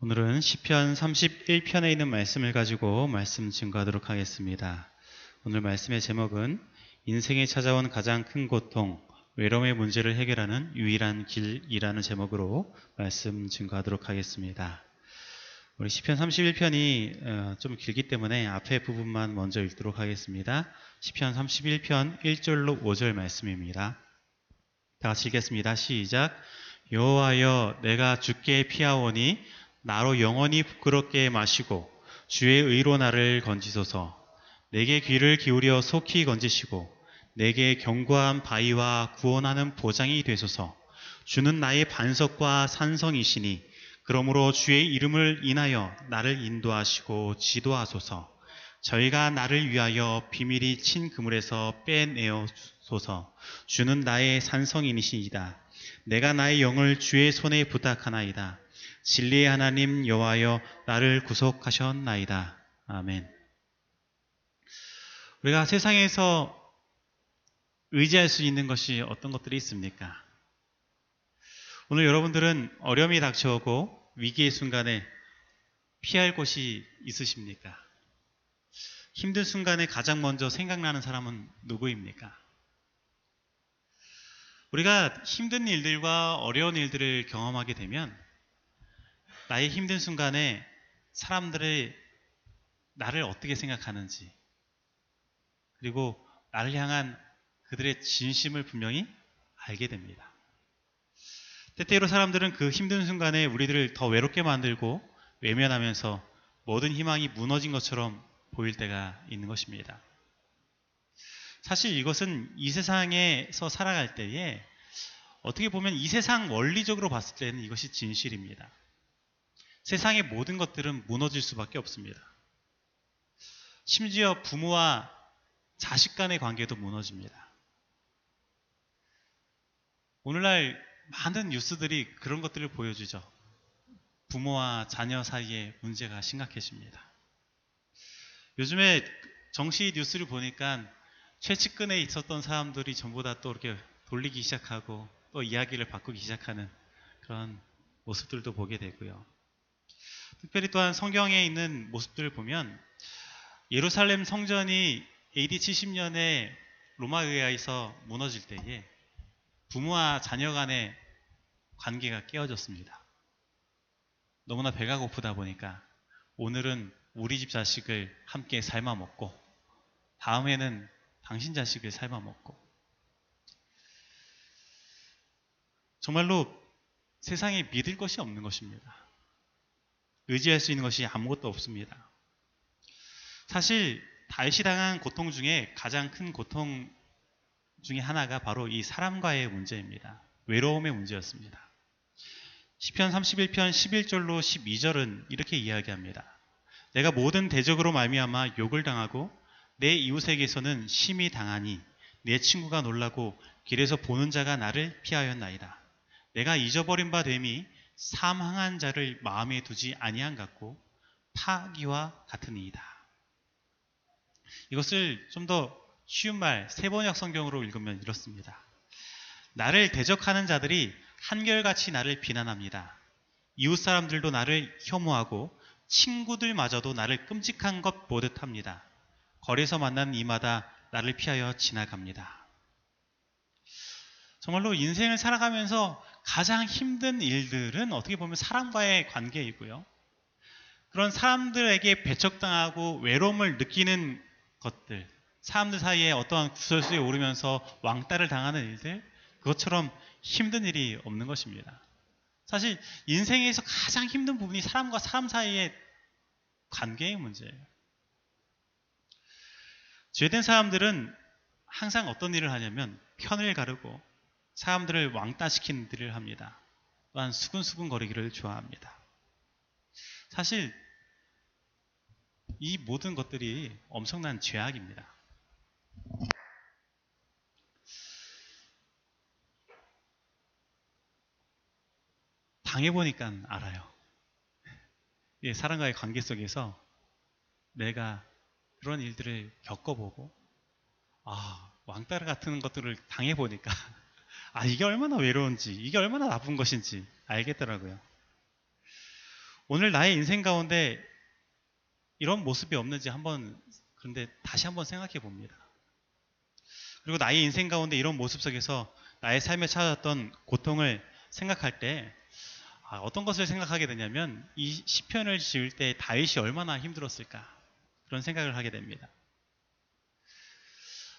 오늘은 시편 31편에 있는 말씀을 가지고 말씀 증거하도록 하겠습니다. 오늘 말씀의 제목은 인생에 찾아온 가장 큰 고통, 외로움의 문제를 해결하는 유일한 길이라는 제목으로 말씀 증거하도록 하겠습니다. 우리 시편 31편이 어, 좀 길기 때문에 앞에 부분만 먼저 읽도록 하겠습니다. 시편 31편 1절로 5절 말씀입니다. 다 같이 읽겠습니다. 시작. 여호와여 내가 주께 피하오니 나로 영원히 부끄럽게 마시고 주의 의로 나를 건지소서. 내게 귀를 기울여 속히 건지시고 내게 견고한 바위와 구원하는 보장이 되소서. 주는 나의 반석과 산성이시니 그러므로 주의 이름을 인하여 나를 인도하시고 지도하소서. 저희가 나를 위하여 비밀이 친 그물에서 빼내어 소서. 주는 나의 산성이니시이다. 내가 나의 영을 주의 손에 부탁하나이다. 진리의 하나님 여호와여 나를 구속하셨나이다. 아멘. 우리가 세상에서 의지할 수 있는 것이 어떤 것들이 있습니까? 오늘 여러분들은 어려움이 닥쳐오고 위기의 순간에 피할 곳이 있으십니까? 힘든 순간에 가장 먼저 생각나는 사람은 누구입니까? 우리가 힘든 일들과 어려운 일들을 경험하게 되면 나의 힘든 순간에 사람들이 나를 어떻게 생각하는지 그리고 나를 향한 그들의 진심을 분명히 알게 됩니다. 때때로 사람들은 그 힘든 순간에 우리들을 더 외롭게 만들고 외면하면서 모든 희망이 무너진 것처럼 보일 때가 있는 것입니다. 사실 이것은 이 세상에서 살아갈 때에 어떻게 보면 이 세상 원리적으로 봤을 때는 이것이 진실입니다. 세상의 모든 것들은 무너질 수밖에 없습니다. 심지어 부모와 자식 간의 관계도 무너집니다. 오늘날 많은 뉴스들이 그런 것들을 보여주죠. 부모와 자녀 사이에 문제가 심각해집니다. 요즘에 정시 뉴스를 보니까 최측근에 있었던 사람들이 전부 다 또 이렇게 돌리기 시작하고 또 이야기를 바꾸기 시작하는 그런 모습들도 보게 되고요. 특별히 또한 성경에 있는 모습들을 보면 예루살렘 성전이 AD 70년에 로마에 의해서 무너질 때에 부모와 자녀 간의 관계가 깨어졌습니다. 너무나 배가 고프다 보니까 오늘은 우리 집 자식을 함께 삶아 먹고 다음에는 당신 자식을 삶아 먹고 정말로 세상에 믿을 것이 없는 것입니다. 의지할 수 있는 것이 아무것도 없습니다. 사실 다윗이 당한 고통 중에 가장 큰 고통 중에 하나가 바로 이 사람과의 문제입니다. 외로움의 문제였습니다. 시편 31편 11절로 12절은 이렇게 이야기합니다. 내가 모든 대적으로 말미암아 욕을 당하고 내 이웃에게서는 심히 당하니 내 친구가 놀라고 길에서 보는 자가 나를 피하였나이다. 내가 잊어버린 바 됨이 사망한 자를 마음에 두지 아니한 같고 파기와 같으니이다. 이것을 좀 더 쉬운 말 세번역 성경으로 읽으면 이렇습니다. 나를 대적하는 자들이 한결같이 나를 비난합니다. 이웃 사람들도 나를 혐오하고 친구들마저도 나를 끔찍한 것 보듯 합니다. 거리에서 만난 이마다 나를 피하여 지나갑니다. 정말로 인생을 살아가면서 가장 힘든 일들은 어떻게 보면 사람과의 관계이고요. 그런 사람들에게 배척당하고 외로움을 느끼는 것들, 사람들 사이에 어떠한 구설수에 오르면서 왕따를 당하는 일들, 그것처럼 힘든 일이 없는 것입니다. 사실 인생에서 가장 힘든 부분이 사람과 사람 사이의 관계의 문제예요. 죄된 사람들은 항상 어떤 일을 하냐면 편을 가르고 사람들을 왕따시키는 일을 합니다. 또한 수근수근 거리기를 좋아합니다. 사실 이 모든 것들이 엄청난 죄악입니다. 당해보니까 알아요. 예, 사람과의 관계 속에서 내가 그런 일들을 겪어보고, 아, 왕따 같은 것들을 당해보니까 아, 이게 얼마나 외로운지, 이게 얼마나 나쁜 것인지 알겠더라고요. 오늘 나의 인생 가운데 이런 모습이 없는지 한번 그런데 다시 한번 생각해 봅니다. 그리고 나의 인생 가운데 이런 모습 속에서 나의 삶에 찾아왔던 고통을 생각할 때 아, 어떤 것을 생각하게 되냐면 이 시편을 지을 때 다윗이 얼마나 힘들었을까 그런 생각을 하게 됩니다.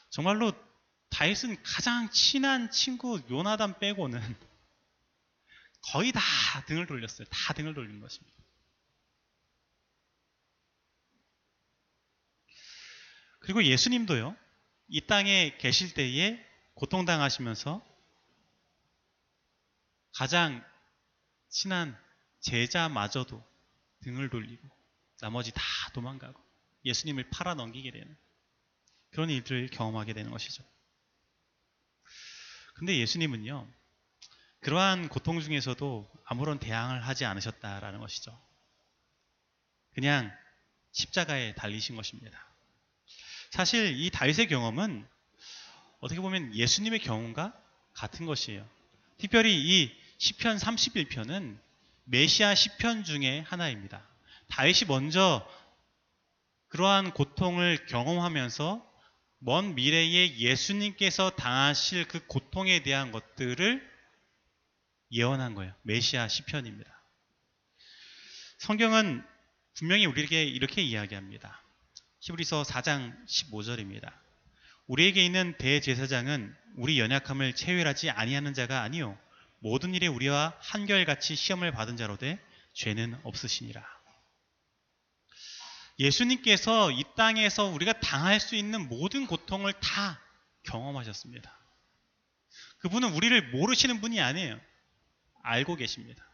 정말로 다윗은 가장 친한 친구 요나단 빼고는 거의 다 등을 돌렸어요. 다 등을 돌린 것입니다. 그리고 예수님도요, 이 땅에 계실 때에 고통당하시면서 가장 친한 제자마저도 등을 돌리고 나머지 다 도망가고 예수님을 팔아 넘기게 되는 그런 일들을 경험하게 되는 것이죠. 근데 예수님은요, 그러한 고통 중에서도 아무런 대항을 하지 않으셨다라는 것이죠. 그냥 십자가에 달리신 것입니다. 사실 이 다윗의 경험은 어떻게 보면 예수님의 경험과 같은 것이에요. 특별히 이 시편 31편은 메시아 시편 중에 하나입니다. 다윗이 먼저 그러한 고통을 경험하면서 먼 미래에 예수님께서 당하실 그 고통에 대한 것들을 예언한 거예요. 메시아 시편입니다. 성경은 분명히 우리에게 이렇게 이야기합니다. 히브리서 4장 15절입니다. 우리에게 있는 대제사장은 우리 연약함을 체휼하지 아니하는 자가 아니요 모든 일에 우리와 한결같이 시험을 받은 자로 돼 죄는 없으시니라. 예수님께서 이 땅에서 우리가 당할 수 있는 모든 고통을 다 경험하셨습니다. 그분은 우리를 모르시는 분이 아니에요. 알고 계십니다.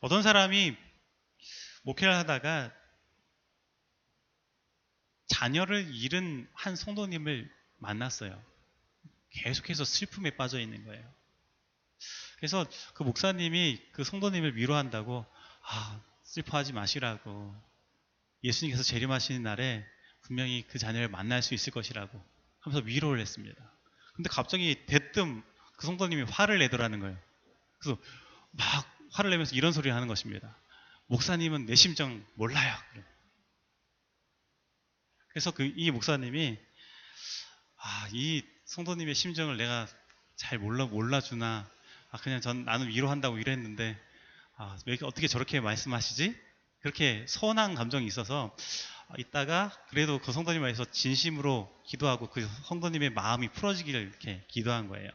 어떤 사람이 목회를 하다가 자녀를 잃은 한 성도님을 만났어요. 계속해서 슬픔에 빠져 있는 거예요. 그래서 그 목사님이 그 성도님을 위로한다고 아 슬퍼하지 마시라고 예수님께서 재림하시는 날에 분명히 그 자녀를 만날 수 있을 것이라고 하면서 위로를 했습니다. 근데 갑자기 대뜸 그 성도님이 화를 내더라는 거예요. 그래서 막 화를 내면서 이런 소리를 하는 것입니다. 목사님은 내 심정 몰라요. 그래서 그 이 목사님이 아, 이 성도님의 심정을 내가 잘 몰라 몰라주나 아, 그냥 전 나는 위로한다고 이랬는데 아, 왜 어떻게 저렇게 말씀하시지? 그렇게 서운한 감정이 있어서 아, 이따가 그래도 그 성도님에 서 진심으로 기도하고 그 성도님의 마음이 풀어지기를 이렇게 기도한 거예요.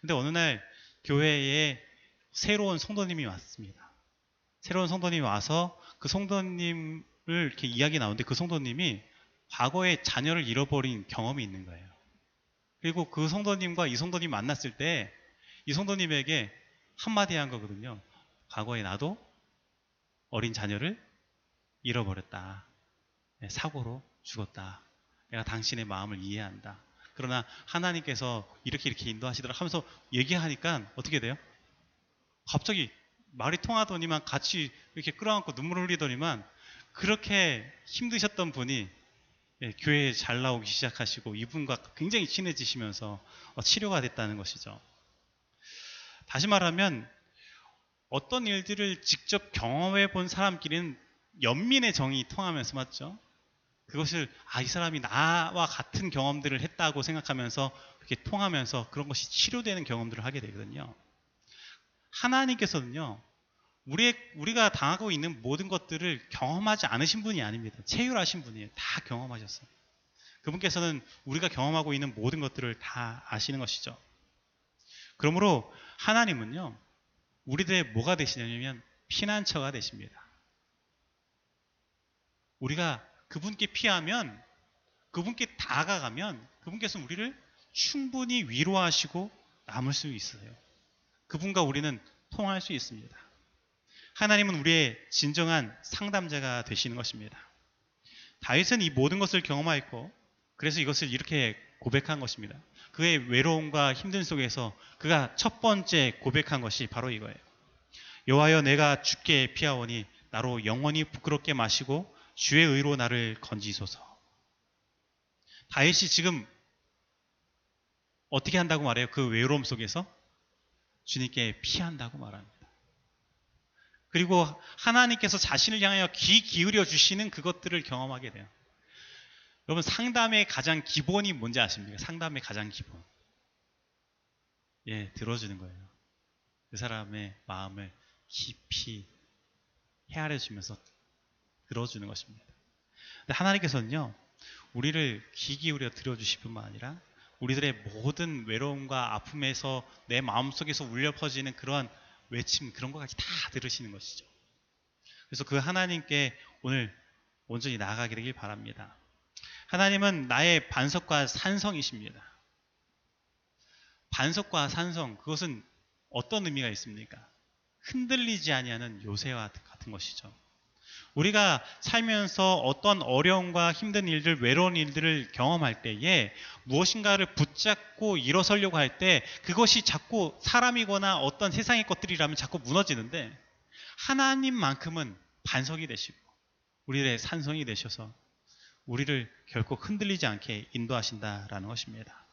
근데 어느 날 교회에 새로운 성도님이 왔습니다. 새로운 성도님이 와서 그 성도님을 이렇게 이야기 나오는데 그 성도님이 과거에 자녀를 잃어버린 경험이 있는 거예요. 그리고 그 성도님과 이 성도님 만났을 때 이 성도님에게 한마디 한 거거든요. 과거에 나도 어린 자녀를 잃어버렸다. 네, 사고로 죽었다. 내가 당신의 마음을 이해한다. 그러나 하나님께서 이렇게 이렇게 인도하시더라 하면서 얘기하니까 어떻게 돼요? 갑자기 말이 통하더니만 같이 이렇게 끌어안고 눈물을 흘리더니만 그렇게 힘드셨던 분이 예, 교회에 잘 나오기 시작하시고 이분과 굉장히 친해지시면서 어, 치료가 됐다는 것이죠. 다시 말하면 어떤 일들을 직접 경험해 본 사람끼리는 연민의 정이 통하면서 맞죠? 그것을 아 이 사람이 나와 같은 경험들을 했다고 생각하면서 이렇게 통하면서 그런 것이 치료되는 경험들을 하게 되거든요. 하나님께서는요. 우리 우리가 당하고 있는 모든 것들을 경험하지 않으신 분이 아닙니다. 체휼하신 분이에요. 다 경험하셨어요. 그분께서는 우리가 경험하고 있는 모든 것들을 다 아시는 것이죠. 그러므로 하나님은요. 우리들의 뭐가 되시냐면 피난처가 되십니다. 우리가 그분께 피하면 그분께 다가가면 그분께서 우리를 충분히 위로하시고 남을 수 있어요. 그분과 우리는 통할 수 있습니다. 하나님은 우리의 진정한 상담자가 되시는 것입니다. 다윗은 이 모든 것을 경험하였고 그래서 이것을 이렇게 고백한 것입니다. 그의 외로움과 힘든 속에서 그가 첫 번째 고백한 것이 바로 이거예요. 여호와여 내가 죽게 피하오니 나로 영원히 부끄럽게 마시고 주의 의로 나를 건지소서. 다윗이 지금 어떻게 한다고 말해요? 그 외로움 속에서 주님께 피한다고 말합니다. 그리고 하나님께서 자신을 향하여 귀 기울여 주시는 그것들을 경험하게 돼요. 여러분 상담의 가장 기본이 뭔지 아십니까? 상담의 가장 기본. 예, 들어주는 거예요. 그 사람의 마음을 깊이 헤아려 주면서 들어주는 것입니다. 근데 하나님께서는요, 우리를 귀 기울여 들어주실 뿐만 아니라 우리들의 모든 외로움과 아픔에서 내 마음속에서 울려 퍼지는 그러한 외침 그런 것까지 다 들으시는 것이죠. 그래서 그 하나님께 오늘 온전히 나아가게 되길 바랍니다. 하나님은 나의 반석과 산성이십니다. 반석과 산성 그것은 어떤 의미가 있습니까? 흔들리지 아니하는 요새와 같은 것이죠. 우리가 살면서 어떤 어려움과 힘든 일들, 외로운 일들을 경험할 때에 무엇인가를 붙잡고 일어서려고 할 때 그것이 자꾸 사람이거나 어떤 세상의 것들이라면 자꾸 무너지는데 하나님만큼은 반석이 되시고 우리의 산성이 되셔서 우리를 결코 흔들리지 않게 인도하신다라는 것입니다.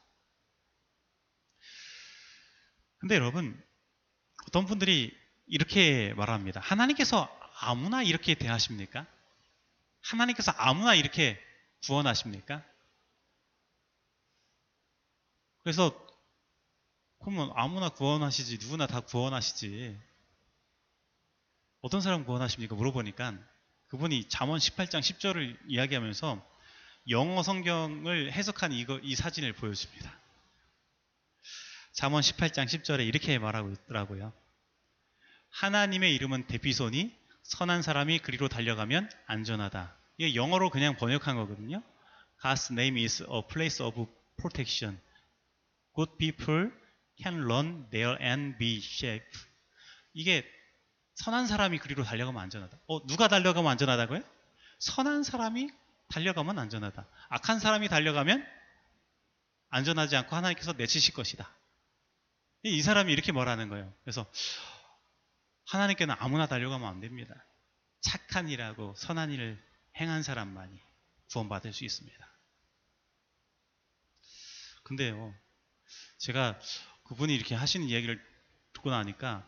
근데 여러분 어떤 분들이 이렇게 말합니다. 하나님께서 아무나 이렇게 대하십니까? 하나님께서 아무나 이렇게 구원하십니까? 그래서 그러면 아무나 구원하시지 누구나 다 구원하시지 어떤 사람 구원하십니까? 물어보니까 그분이 잠언 18장 10절을 이야기하면서 영어 성경을 해석한 이거, 이 사진을 보여줍니다. 잠언 18장 10절에 이렇게 말하고 있더라고요. 하나님의 이름은 대피소니 선한 사람이 그리로 달려가면 안전하다. 이게 영어로 그냥 번역한 거거든요. God's name is a place of protection. Good people can run there and be safe. 이게 선한 사람이 그리로 달려가면 안전하다. 어, 누가 달려가면 안전하다고요? 선한 사람이 달려가면 안전하다. 악한 사람이 달려가면 안전하지 않고 하나님께서 내치실 것이다. 이 사람이 이렇게 말하는 거예요. 그래서 하나님께는 아무나 달려가면 안 됩니다. 착한 일하고 선한 일을 행한 사람만이 구원받을 수 있습니다. 근데요, 제가 그분이 이렇게 하시는 이야기를 듣고 나니까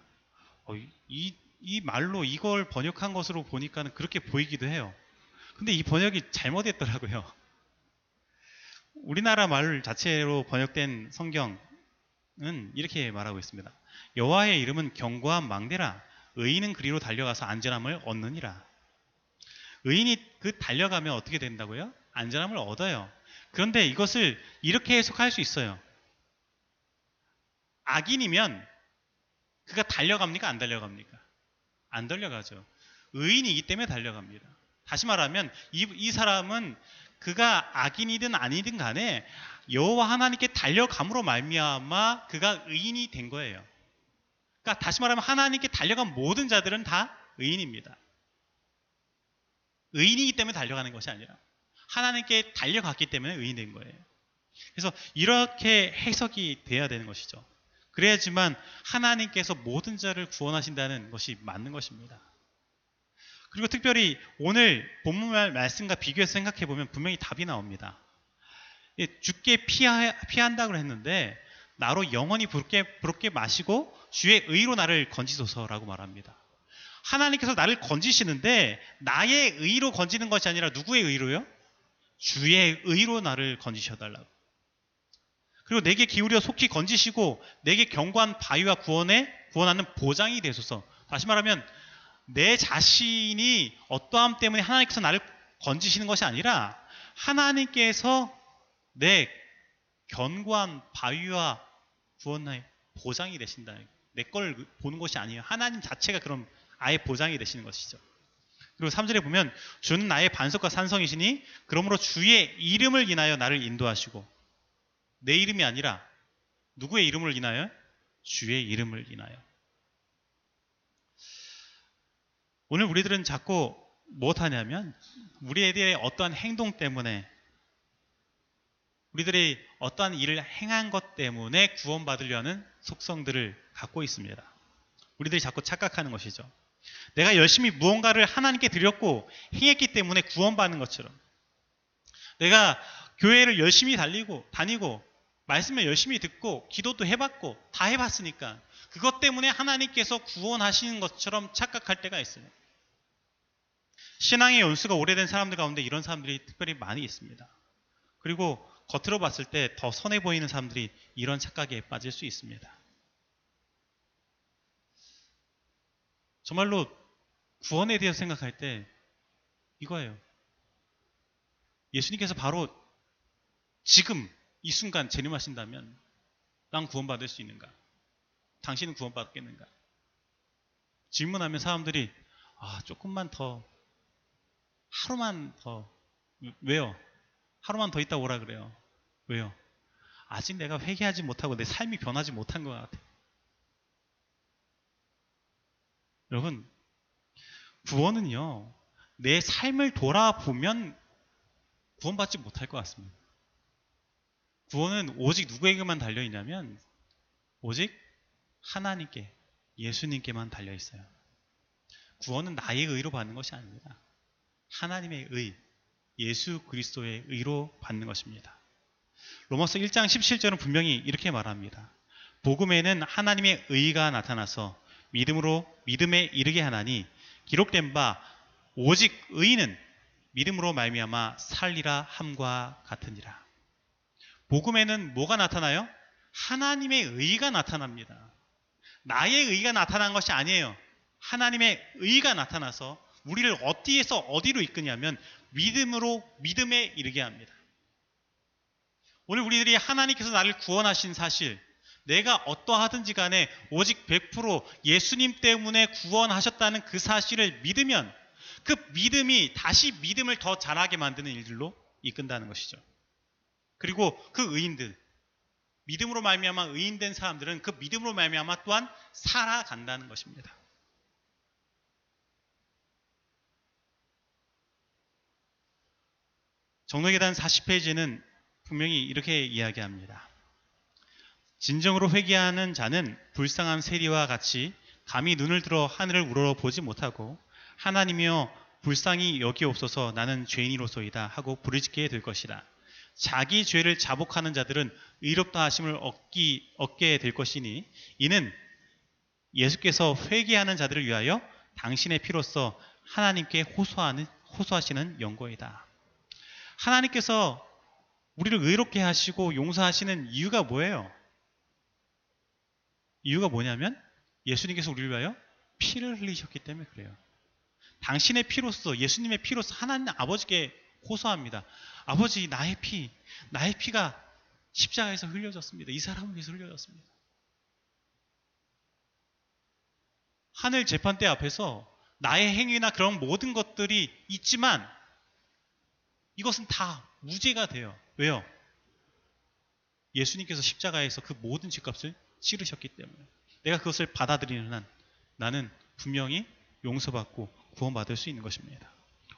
어, 이, 이 말로 이걸 번역한 것으로 보니까는 그렇게 보이기도 해요. 근데 이 번역이 잘못했더라고요. 우리나라 말 자체로 번역된 성경은 이렇게 말하고 있습니다. 여호와의 이름은 견고한 망대라. 의인은 그리로 달려가서 안전함을 얻느니라. 의인이 그 달려가면 어떻게 된다고요? 안전함을 얻어요. 그런데 이것을 이렇게 해석할 수 있어요. 악인이면 그가 달려갑니까? 안 달려갑니까? 안 달려가죠. 의인이기 때문에 달려갑니다. 다시 말하면 이, 이 사람은 그가 악인이든 아니든 간에 여호와 하나님께 달려감으로 말미암아 그가 의인이 된 거예요. 그러니까 다시 말하면 하나님께 달려간 모든 자들은 다 의인입니다. 의인이기 때문에 달려가는 것이 아니라 하나님께 달려갔기 때문에 의인이 된 거예요. 그래서 이렇게 해석이 돼야 되는 것이죠. 그래야지만 하나님께서 모든 자를 구원하신다는 것이 맞는 것입니다. 그리고 특별히 오늘 본문 말씀과 비교해서 생각해 보면 분명히 답이 나옵니다. 죽게 피하, 피한다고 했는데 나로 영원히 부럽게, 부럽게 마시고 주의 의로 나를 건지소서라고 말합니다. 하나님께서 나를 건지시는데 나의 의로 건지는 것이 아니라 누구의 의로요? 주의 의로 나를 건지셔달라고. 그리고 내게 기울여 속히 건지시고 내게 경고한 바위와 구원에 구원하는 보장이 되소서. 다시 말하면 내 자신이 어떠함 때문에 하나님께서 나를 건지시는 것이 아니라 하나님께서 내 견고한 바위와 구원의 보장이 되신다. 내 걸 보는 것이 아니에요. 하나님 자체가 그런 아예 보장이 되시는 것이죠. 그리고 3절에 보면 주는 나의 반석과 산성이시니 그러므로 주의 이름을 인하여 나를 인도하시고 내 이름이 아니라 누구의 이름을 인하여? 주의 이름을 인하여. 오늘 우리들은 자꾸 무엇하냐면 우리들의 어떠한 행동 때문에 우리들이 어떠한 일을 행한 것 때문에 구원받으려는 속성들을 갖고 있습니다. 우리들이 자꾸 착각하는 것이죠. 내가 열심히 무언가를 하나님께 드렸고 행했기 때문에 구원받는 것처럼 내가 교회를 열심히 달리고 다니고 말씀을 열심히 듣고 기도도 해봤고 다 해봤으니까 그것 때문에 하나님께서 구원하시는 것처럼 착각할 때가 있어요. 신앙의 연수가 오래된 사람들 가운데 이런 사람들이 특별히 많이 있습니다. 그리고 겉으로 봤을 때 더 선해 보이는 사람들이 이런 착각에 빠질 수 있습니다. 정말로 구원에 대해서 생각할 때 이거예요. 예수님께서 바로 지금 이 순간 재림하신다면 난 구원받을 수 있는가? 당신은 구원받겠는가? 질문하면 사람들이 아 조금만 더 하루만 더 왜요? 하루만 더 있다 오라 그래요. 왜요? 아직 내가 회개하지 못하고 내 삶이 변하지 못한 것 같아. 여러분 구원은요 내 삶을 돌아보면 구원받지 못할 것 같습니다. 구원은 오직 누구에게만 달려 있냐면 오직 하나님께 예수님께만 달려 있어요. 구원은 나의 의로 받는 것이 아닙니다. 하나님의 의, 예수 그리스도의 의로 받는 것입니다. 로마서 1장 17절은 분명히 이렇게 말합니다. 복음에는 하나님의 의가 나타나서 믿음으로 믿음에 이르게 하나니 기록된 바 오직 의는 믿음으로 말미암아 살리라 함과 같으니라. 복음에는 뭐가 나타나요? 하나님의 의가 나타납니다. 나의 의가 나타난 것이 아니에요. 하나님의 의가 나타나서 우리를 어디에서 어디로 이끄냐면 믿음으로 믿음에 이르게 합니다. 오늘 우리들이 하나님께서 나를 구원하신 사실, 내가 어떠하든지 간에 오직 100% 예수님 때문에 구원하셨다는 그 사실을 믿으면 그 믿음이 다시 믿음을 더 잘하게 만드는 일들로 이끈다는 것이죠. 그리고 그 의인들, 믿음으로 말미암아 의인된 사람들은 그 믿음으로 말미암아 또한 살아간다는 것입니다. 정로계단 40페이지는 분명히 이렇게 이야기합니다. 진정으로 회개하는 자는 불쌍한 세리와 같이 감히 눈을 들어 하늘을 우러러 보지 못하고 하나님이여 불쌍히 여기옵소서 나는 죄인이로소이다 하고 부르짖게 될 것이다. 자기 죄를 자복하는 자들은 의롭다 하심을 얻기, 얻게 될 것이니 이는 예수께서 회개하는 자들을 위하여 당신의 피로써 하나님께 호소하는, 호소하시는 연고이다. 하나님께서 우리를 의롭게 하시고 용서하시는 이유가 뭐예요? 이유가 뭐냐면 예수님께서 우리를 위하여 피를 흘리셨기 때문에 그래요. 당신의 피로서 예수님의 피로서 하나님 아버지께 호소합니다. 아버지 나의 피, 나의 피가 십자가에서 흘려졌습니다. 이 사람을 위해서 흘려졌습니다. 하늘 재판대 앞에서 나의 행위나 그런 모든 것들이 있지만 이것은 다 무죄가 돼요. 왜요? 예수님께서 십자가에서 그 모든 죄값을 치르셨기 때문에 내가 그것을 받아들이는 한 나는 분명히 용서받고 구원받을 수 있는 것입니다.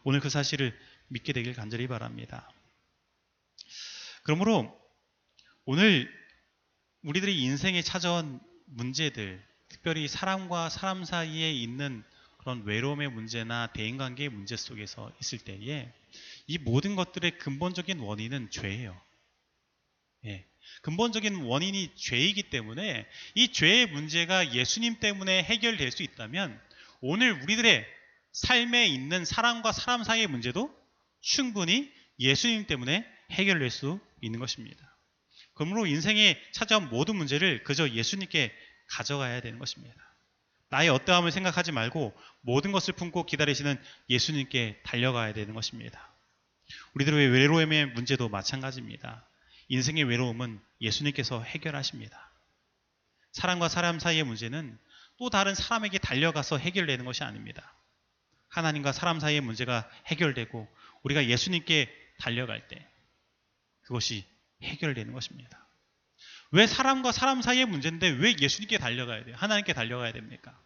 오늘 그 사실을 믿게 되길 간절히 바랍니다. 그러므로 오늘 우리들이 인생에 찾아온 문제들, 특별히 사람과 사람 사이에 있는 그런 외로움의 문제나 대인관계의 문제 속에서 있을 때에 이 모든 것들의 근본적인 원인은 죄예요. 예. 근본적인 원인이 죄이기 때문에 이 죄의 문제가 예수님 때문에 해결될 수 있다면 오늘 우리들의 삶에 있는 사람과 사람 사이의 문제도 충분히 예수님 때문에 해결될 수 있는 것입니다. 그러므로 인생에 찾아온 모든 문제를 그저 예수님께 가져가야 되는 것입니다. 나의 어떠함을 생각하지 말고 모든 것을 품고 기다리시는 예수님께 달려가야 되는 것입니다. 우리들의 외로움의 문제도 마찬가지입니다. 인생의 외로움은 예수님께서 해결하십니다. 사람과 사람 사이의 문제는 또 다른 사람에게 달려가서 해결되는 것이 아닙니다. 하나님과 사람 사이의 문제가 해결되고 우리가 예수님께 달려갈 때 그것이 해결되는 것입니다. 왜 사람과 사람 사이의 문제인데 왜 예수님께 달려가야 돼요? 하나님께 달려가야 됩니까?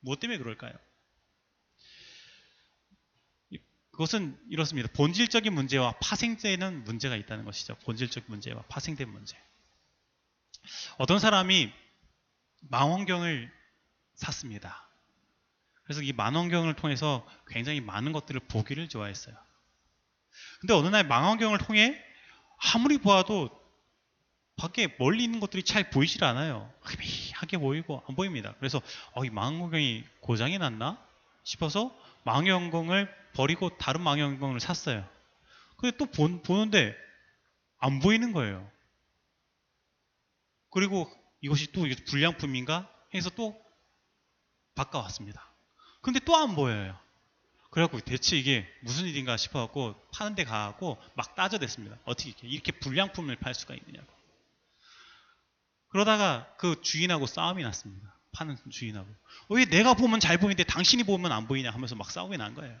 무엇 때문에 그럴까요? 그것은 이렇습니다. 본질적인 문제와 파생되는 문제가 있다는 것이죠. 본질적 문제와 파생된 문제. 어떤 사람이 망원경을 샀습니다. 그래서 이 망원경을 통해서 굉장히 많은 것들을 보기를 좋아했어요. 근데 어느 날 망원경을 통해 아무리 보아도 밖에 멀리 있는 것들이 잘 보이질 않아요. 희미하게 보이고 안 보입니다. 그래서 어, 이 망원경이 고장이 났나 싶어서 망원경을 버리고 다른 망원경을 샀어요. 근데 또 본- 보는데 안 보이는 거예요. 그리고 이것이 또 불량품인가 해서 또 바꿔왔습니다. 근데 또 안 보여요. 그래갖고 대체 이게 무슨 일인가 싶어갖고 파는 데 가고 막 따져댔습니다. 어떻게 이렇게, 이렇게 불량품을 팔 수가 있느냐고. 그러다가 그 주인하고 싸움이 났습니다. 파는 주인하고. 왜 내가 보면 잘 보이는데 당신이 보면 안 보이냐 하면서 막 싸움이 난 거예요.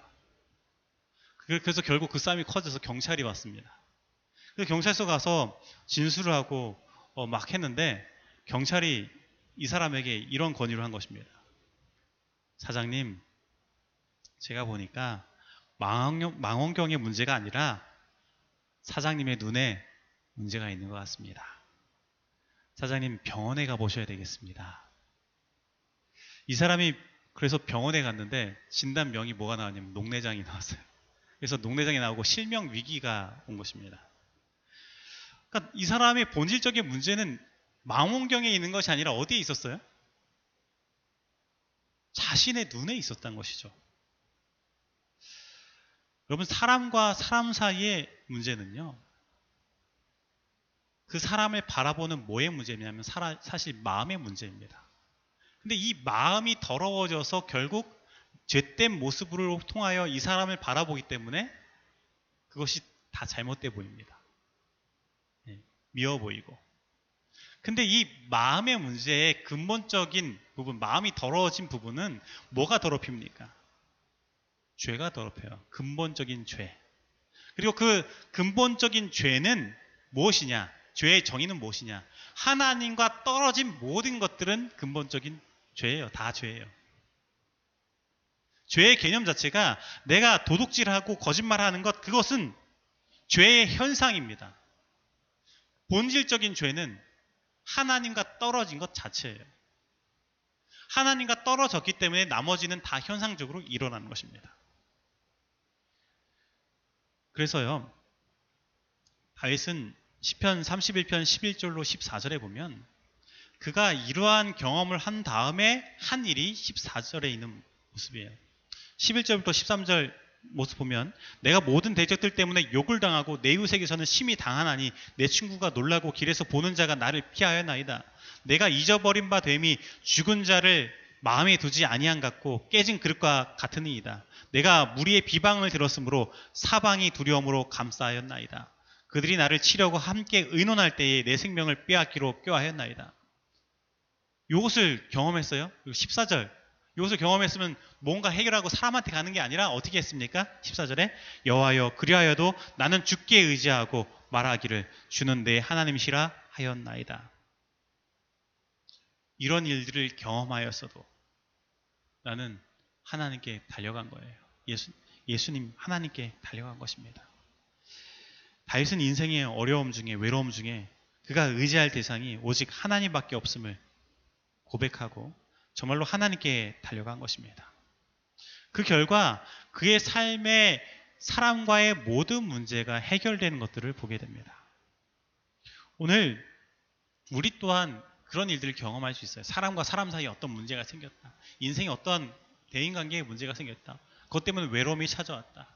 그- 그래서 결국 그 싸움이 커져서 경찰이 왔습니다. 그래서 경찰서 가서 진술을 하고 어, 막 했는데 경찰이 이 사람에게 이런 건의를 한 것입니다. 사장님, 제가 보니까 망원경, 망원경의 문제가 아니라 사장님의 눈에 문제가 있는 것 같습니다. 사장님 병원에 가보셔야 되겠습니다. 이 사람이 그래서 병원에 갔는데 진단명이 뭐가 나왔냐면 녹내장이 나왔어요. 그래서 녹내장이 나오고 실명 위기가 온 것입니다. 그러니까 이 사람의 본질적인 문제는 망원경에 있는 것이 아니라 어디에 있었어요? 자신의 눈에 있었던 것이죠. 여러분 사람과 사람 사이의 문제는요. 그 사람을 바라보는 뭐의 문제냐면 사실 마음의 문제입니다. 근데 이 마음이 더러워져서 결국 죄된 모습으로 통하여 이 사람을 바라보기 때문에 그것이 다 잘못돼 보입니다. 예, 미워 보이고. 근데 이 마음의 문제의 근본적인 부분, 마음이 더러워진 부분은 뭐가 더럽힙니까? 죄가 더럽혀요. 근본적인 죄. 그리고 그 근본적인 죄는 무엇이냐? 죄의 정의는 무엇이냐? 하나님과 떨어진 모든 것들은 근본적인 죄예요. 다 죄예요. 죄의 개념 자체가 내가 도둑질하고 거짓말하는 것 그것은 죄의 현상입니다. 본질적인 죄는 하나님과 떨어진 것 자체예요. 하나님과 떨어졌기 때문에 나머지는 다 현상적으로 일어나는 것입니다. 그래서요. 다윗은 시편 31편 11절로 14절에 보면 그가 이러한 경험을 한 다음에 한 일이 14절에 있는 모습이에요. 11절부터 13절 모습 보면 내가 모든 대적들 때문에 욕을 당하고 내 이웃에게서는 심히 당하나니 내 친구가 놀라고 길에서 보는 자가 나를 피하였나이다. 내가 잊어버린 바 됨이 죽은 자를 마음에 두지 아니한 같고 깨진 그릇과 같으니이다. 내가 무리의 비방을 들었으므로 사방이 두려움으로 감싸하였나이다. 그들이 나를 치려고 함께 의논할 때에 내 생명을 빼앗기로 껴하였나이다. 이것을 경험했어요. 14절. 이것을 경험했으면 뭔가 해결하고 사람한테 가는 게 아니라 어떻게 했습니까? 14절에 여호와여 그리하여도 나는 주께 의지하고 말하기를 주는 내 하나님이시라 하였나이다. 이런 일들을 경험하였어도 나는 하나님께 달려간 거예요. 예수, 예수님 하나님께 달려간 것입니다. 다윗은 인생의 어려움 중에 외로움 중에 그가 의지할 대상이 오직 하나님밖에 없음을 고백하고 정말로 하나님께 달려간 것입니다. 그 결과 그의 삶의 사람과의 모든 문제가 해결되는 것들을 보게 됩니다. 오늘 우리 또한 그런 일들을 경험할 수 있어요. 사람과 사람 사이에 어떤 문제가 생겼다. 인생에 어떤 대인관계에 문제가 생겼다. 그것 때문에 외로움이 찾아왔다.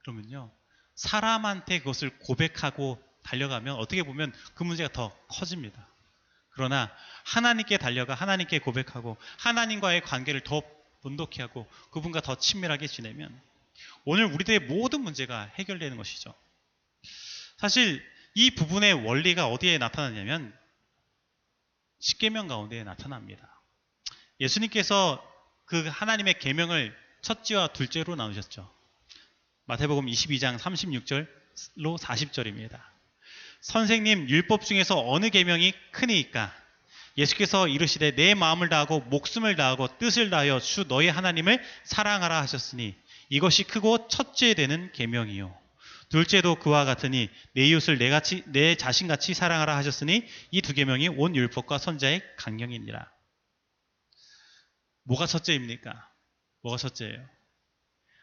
그러면요. 사람한테 그것을 고백하고 달려가면 어떻게 보면 그 문제가 더 커집니다. 그러나 하나님께 달려가 하나님께 고백하고 하나님과의 관계를 더 돈독히 하고 그분과 더 친밀하게 지내면 오늘 우리들의 모든 문제가 해결되는 것이죠. 사실 이 부분의 원리가 어디에 나타나냐면 십계명 가운데 나타납니다. 예수님께서 그 하나님의 계명을 첫째와 둘째로 나누셨죠. 마태복음 22장 36절로 40절입니다. 선생님 율법 중에서 어느 계명이 크니까 예수께서 이르시되 내 마음을 다하고 목숨을 다하고 뜻을 다하여 주 너희 하나님을 사랑하라 하셨으니 이것이 크고 첫째 되는 계명이요 둘째도 그와 같으니 내 이웃을 내 같이 내 자신 같이 사랑하라 하셨으니 이 두 계명이 온 율법과 선자의 강령이니라. 뭐가 첫째입니까? 뭐가 첫째예요?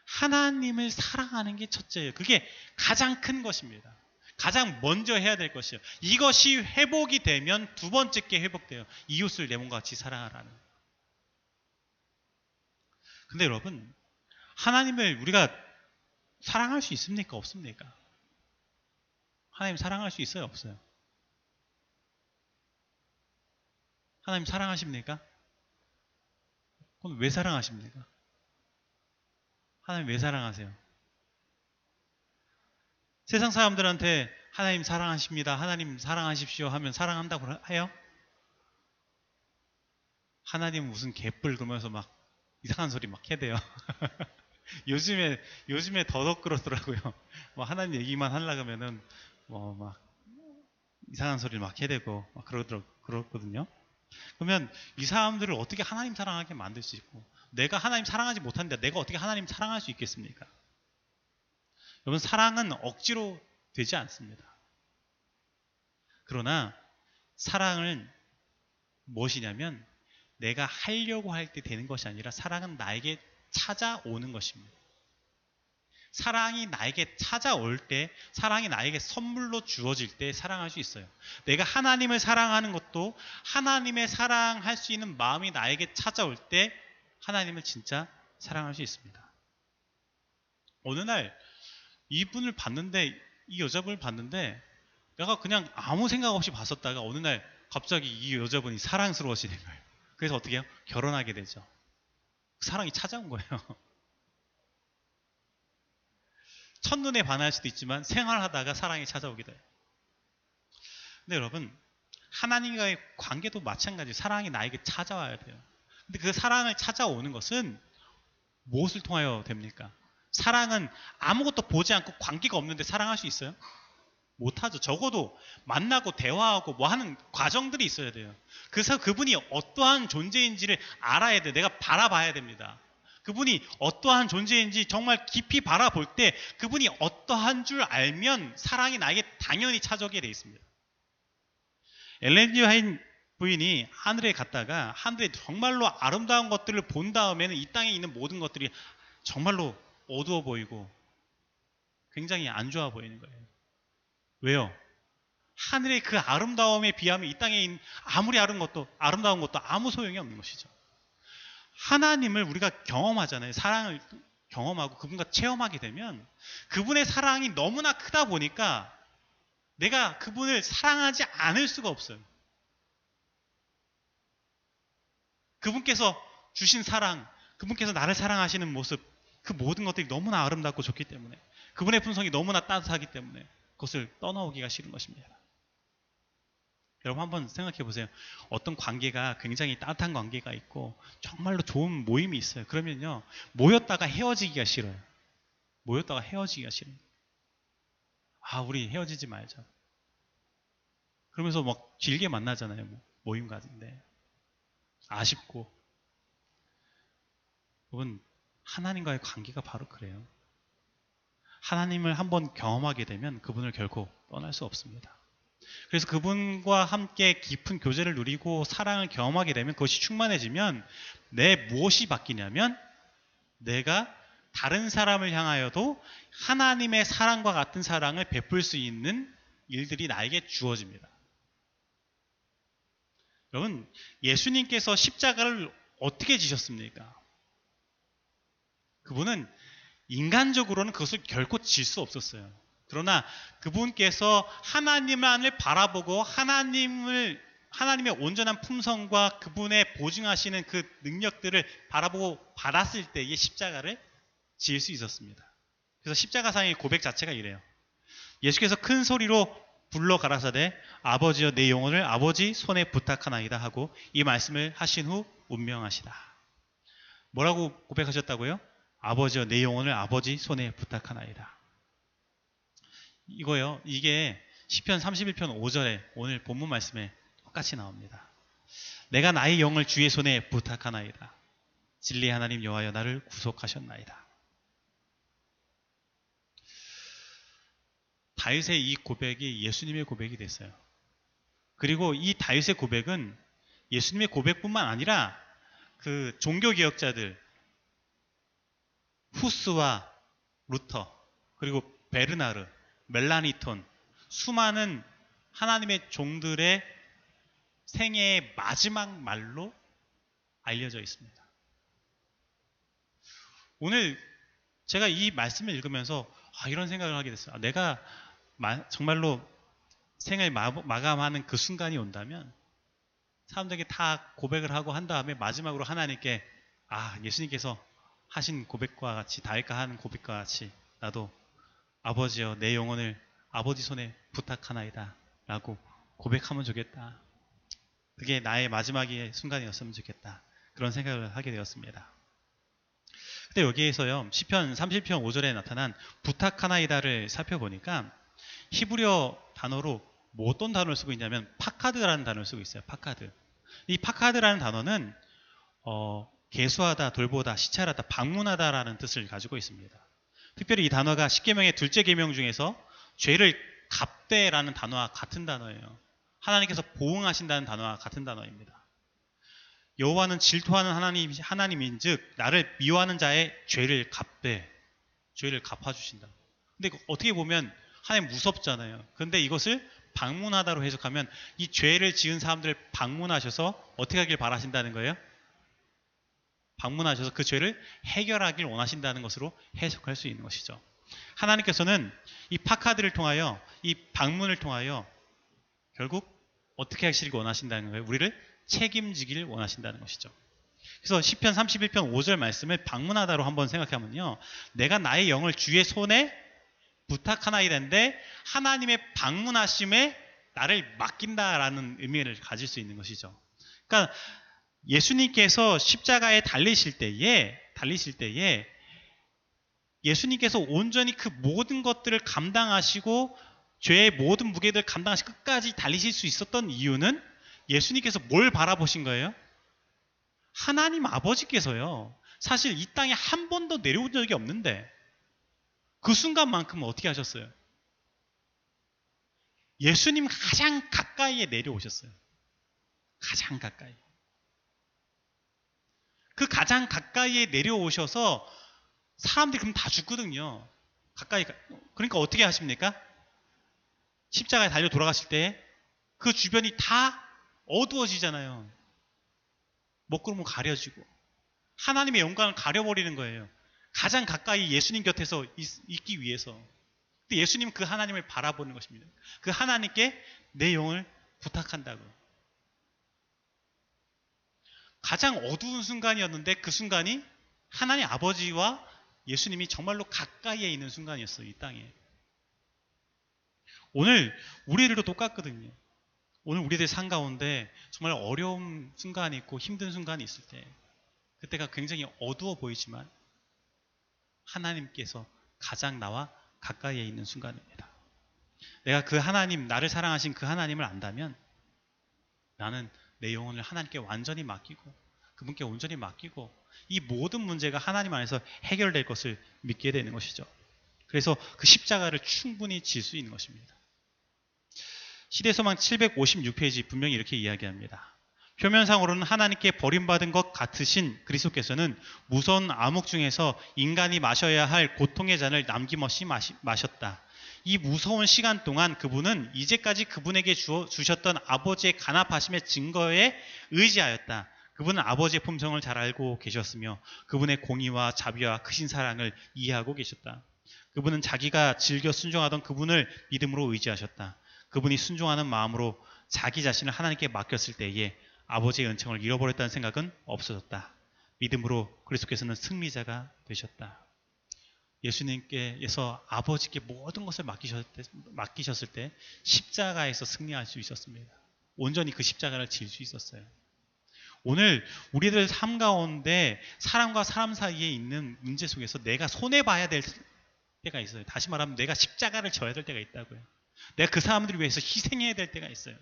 하나님을 사랑하는 게 첫째예요. 그게 가장 큰 것입니다. 가장 먼저 해야 될 것이에요. 이것이 회복이 되면 두 번째 게 회복돼요. 이웃을 내 몸과 같이 사랑하라는. 근데 여러분, 하나님을 우리가 사랑할 수 있습니까? 없습니까? 하나님 사랑할 수 있어요? 없어요? 하나님 사랑하십니까? 그럼 왜 사랑하십니까? 하나님 왜 사랑하세요? 세상 사람들한테 하나님 사랑하십니다. 하나님 사랑하십시오 하면 사랑한다고 해요? 하나님은 무슨 개뿔 그러면서 막 이상한 소리 막 해대요. 요즘에 요즘에 더더 그렇더라고요. 뭐 하나님 얘기만 하려 그러면은 뭐 막 이상한 소리를 막 해대고 막 그러더라 그렇거든요. 그러면 이 사람들을 어떻게 하나님 사랑하게 만들 수 있고 내가 하나님 사랑하지 못하는데 내가 어떻게 하나님 사랑할 수 있겠습니까? 여러분 사랑은 억지로 되지 않습니다. 그러나 사랑은 무엇이냐면 내가 하려고 할 때 되는 것이 아니라 사랑은 나에게 찾아오는 것입니다. 사랑이 나에게 찾아올 때, 사랑이 나에게 선물로 주어질 때 사랑할 수 있어요. 내가 하나님을 사랑하는 것도 하나님의 사랑할 수 있는 마음이 나에게 찾아올 때 하나님을 진짜 사랑할 수 있습니다. 어느 날 이분을 봤는데, 이 여자분을 봤는데, 내가 그냥 아무 생각 없이 봤었다가 어느 날 갑자기 이 여자분이 사랑스러워지는 거예요. 그래서 어떻게 해요? 결혼하게 되죠. 사랑이 찾아온 거예요. 첫눈에 반할 수도 있지만 생활하다가 사랑이 찾아오기도 해요. 근데 여러분, 하나님과의 관계도 마찬가지 사랑이 나에게 찾아와야 돼요. 근데 그 사랑을 찾아오는 것은 무엇을 통하여 됩니까? 사랑은 아무것도 보지 않고 관계가 없는데 사랑할 수 있어요? 못하죠. 적어도 만나고 대화하고 뭐 하는 과정들이 있어야 돼요. 그래서 그분이 어떠한 존재인지를 알아야 돼. 내가 바라봐야 됩니다. 그분이 어떠한 존재인지 정말 깊이 바라볼 때 그분이 어떠한 줄 알면 사랑이 나에게 당연히 찾아오게 돼 있습니다. 엘렌지 하인 부인이 하늘에 갔다가 하늘에 정말로 아름다운 것들을 본 다음에는 이 땅에 있는 모든 것들이 정말로 어두워 보이고 굉장히 안 좋아 보이는 거예요. 왜요? 하늘의 그 아름다움에 비하면 이 땅에 아무리 아름다운 것도 아름다운 것도 아무 소용이 없는 것이죠. 하나님을 우리가 경험하잖아요. 사랑을 경험하고 그분과 체험하게 되면 그분의 사랑이 너무나 크다 보니까 내가 그분을 사랑하지 않을 수가 없어요. 그분께서 주신 사랑, 그분께서 나를 사랑하시는 모습, 그 모든 것들이 너무나 아름답고 좋기 때문에 그분의 품성이 너무나 따뜻하기 때문에 그것을 떠나오기가 싫은 것입니다. 여러분 한번 생각해 보세요. 어떤 관계가 굉장히 따뜻한 관계가 있고 정말로 좋은 모임이 있어요. 그러면요. 모였다가 헤어지기가 싫어요. 모였다가 헤어지기가 싫어요. 아, 우리 헤어지지 말자. 그러면서 막 길게 만나잖아요. 뭐, 모임 가는데. 아쉽고. 여러분, 하나님과의 관계가 바로 그래요. 하나님을 한번 경험하게 되면 그분을 결코 떠날 수 없습니다. 그래서 그분과 함께 깊은 교제를 누리고 사랑을 경험하게 되면 그것이 충만해지면 내 무엇이 바뀌냐면 내가 다른 사람을 향하여도 하나님의 사랑과 같은 사랑을 베풀 수 있는 일들이 나에게 주어집니다. 여러분, 예수님께서 십자가를 어떻게 지셨습니까? 그분은 인간적으로는 그것을 결코 질 수 없었어요. 그러나 그분께서 하나님만을 바라보고 하나님을 하나님의 온전한 품성과 그분의 보증하시는 그 능력들을 바라보고 받았을 때에 십자가를 지을 수 있었습니다. 그래서 십자가상의 고백 자체가 이래요. 예수께서 큰 소리로 불러 가라사대 아버지여 내 영혼을 아버지 손에 부탁하나이다 하고 이 말씀을 하신 후 운명하시다. 뭐라고 고백하셨다고요? 아버지여 내 영혼을 아버지 손에 부탁하나이다. 이거요. 이게 시편 31편 5절에 오늘 본문 말씀에 똑같이 나옵니다. 내가 나의 영을 주의 손에 부탁하나이다. 진리의 하나님 여호와여 나를 구속하셨나이다. 다윗의 이 고백이 예수님의 고백이 됐어요. 그리고 이 다윗의 고백은 예수님의 고백뿐만 아니라 그 종교 개혁자들 후스와 루터 그리고 베르나르 멜라니톤 수많은 하나님의 종들의 생애의 마지막 말로 알려져 있습니다. 오늘 제가 이 말씀을 읽으면서 아, 이런 생각을 하게 됐어요. 아, 내가 마- 정말로 생을 마, 마감하는 그 순간이 온다면 사람들에게 다 고백을 하고 한 다음에 마지막으로 하나님께 아 예수님께서 하신 고백과 같이 다윗과 하는 고백과 같이 나도 아버지여 내 영혼을 아버지 손에 부탁하나이다 라고 고백하면 좋겠다. 그게 나의 마지막의 순간이었으면 좋겠다. 그런 생각을 하게 되었습니다. 근데 여기에서요. 시편 30편 5절에 나타난 부탁하나이다를 살펴보니까 히브리어 단어로 뭐 어떤 단어를 쓰고 있냐면 파카드라는 단어를 쓰고 있어요. 파카드. 이 파카드라는 단어는 어, 개수하다, 돌보다, 시찰하다, 방문하다라는 뜻을 가지고 있습니다. 특별히 이 단어가 십계명의 둘째 계명 중에서 죄를 갚되라는 단어와 같은 단어예요. 하나님께서 보응하신다는 단어와 같은 단어입니다. 여호와는 질투하는 하나님 하나님인즉 나를 미워하는 자의 죄를 갚되 죄를 갚아 주신다. 근데 어떻게 보면 하나님 무섭잖아요. 근데 이것을 방문하다로 해석하면 이 죄를 지은 사람들을 방문하셔서 어떻게 하길 바라신다는 거예요? 방문하셔서 그 죄를 해결하길 원하신다는 것으로 해석할 수 있는 것이죠. 하나님께서는 이 파카드를 통하여 이 방문을 통하여 결국 어떻게 하시길 원하신다는 거예요? 우리를 책임지길 원하신다는 것이죠. 그래서 시편 31편 5절 말씀을 방문하다로 한번 생각하면요. 내가 나의 영을 주의 손에 부탁하나이랬는데 하나님의 방문하심에 나를 맡긴다라는 의미를 가질 수 있는 것이죠. 그러니까 예수님께서 십자가에 달리실 때에 달리실 때에 예수님께서 온전히 그 모든 것들을 감당하시고 죄의 모든 무게들 감당하시 끝까지 달리실 수 있었던 이유는 예수님께서 뭘 바라보신 거예요? 하나님 아버지께서요. 사실 이 땅에 한 번도 내려온 적이 없는데 그 순간만큼은 어떻게 하셨어요? 예수님 가장 가까이에 내려오셨어요. 가장 가까이. 그 가장 가까이에 내려오셔서 사람들이 그럼 다 죽거든요. 가까이 가- 그러니까 어떻게 하십니까? 십자가에 달려 돌아가실 때 그 주변이 다 어두워지잖아요. 먹구름을 가려지고 하나님의 영광을 가려버리는 거예요. 가장 가까이 예수님 곁에서 있, 있기 위해서. 예수님은 그 하나님을 바라보는 것입니다. 그 하나님께 내 영을 부탁한다고. 가장 어두운 순간이었는데 그 순간이 하나님 아버지와 예수님이 정말로 가까이에 있는 순간이었어요. 이 땅에. 오늘 우리들도 똑같거든요. 오늘 우리들 산 가운데 정말 어려운 순간이 있고 힘든 순간이 있을 때 그때가 굉장히 어두워 보이지만 하나님께서 가장 나와 가까이에 있는 순간입니다. 내가 그 하나님, 나를 사랑하신 그 하나님을 안다면 나는 내 영혼을 하나님께 완전히 맡기고 그분께 온전히 맡기고 이 모든 문제가 하나님 안에서 해결될 것을 믿게 되는 것이죠. 그래서 그 십자가를 충분히 질 수 있는 것입니다. 시대소망 756페이지 분명히 이렇게 이야기합니다. 표면상으로는 하나님께 버림받은 것 같으신 그리스도께서는 무서운 암흑 중에서 인간이 마셔야 할 고통의 잔을 남김없이 마셨다. 이 무서운 시간 동안 그분은 이제까지 그분에게 주어, 주셨던 아버지의 간합하심의 증거에 의지하였다. 그분은 아버지의 품성을 잘 알고 계셨으며 그분의 공의와 자비와 크신 사랑을 이해하고 계셨다. 그분은 자기가 즐겨 순종하던 그분을 믿음으로 의지하셨다. 그분이 순종하는 마음으로 자기 자신을 하나님께 맡겼을 때에 아버지의 은총을 잃어버렸다는 생각은 없어졌다. 믿음으로 그리스도께서는 승리자가 되셨다. 예수님께서 아버지께 모든 것을 맡기셨을 때, 맡기셨을 때 십자가에서 승리할 수 있었습니다. 온전히 그 십자가를 질 수 있었어요. 오늘 우리들 삶 가운데 사람과 사람 사이에 있는 문제 속에서 내가 손해 봐야 될 때가 있어요. 다시 말하면 내가 십자가를 져야 될 때가 있다고요. 내가 그 사람들을 위해서 희생해야 될 때가 있어요.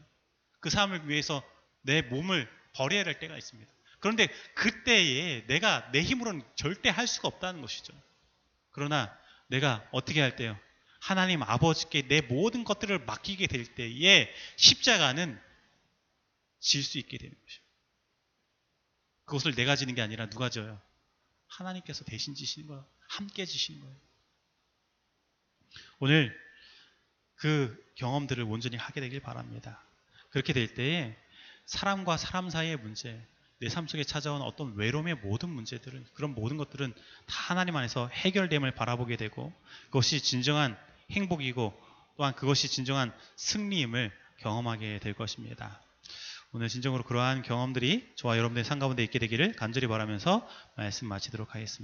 그 사람을 위해서 내 몸을 버려야 될 때가 있습니다. 그런데 그때에 내가 내 힘으로는 절대 할 수가 없다는 것이죠. 그러나 내가 어떻게 할 때요? 하나님 아버지께 내 모든 것들을 맡기게 될 때에 십자가는 질 수 있게 되는 것이죠. 그것을 내가 지는 게 아니라 누가 져요? 하나님께서 대신 지시는 거예요. 함께 지시는 거예요. 오늘 그 경험들을 온전히 하게 되길 바랍니다. 그렇게 될 때에 사람과 사람 사이의 문제, 내 삶 속에 찾아온 어떤 외로움의 모든 문제들은 그런 모든 것들은 다 하나님 안에서 해결됨을 바라보게 되고 그것이 진정한 행복이고 또한 그것이 진정한 승리임을 경험하게 될 것입니다. 오늘 진정으로 그러한 경험들이 저와 여러분들의 삶 가운데 있게 되기를 간절히 바라면서 말씀 마치도록 하겠습니다.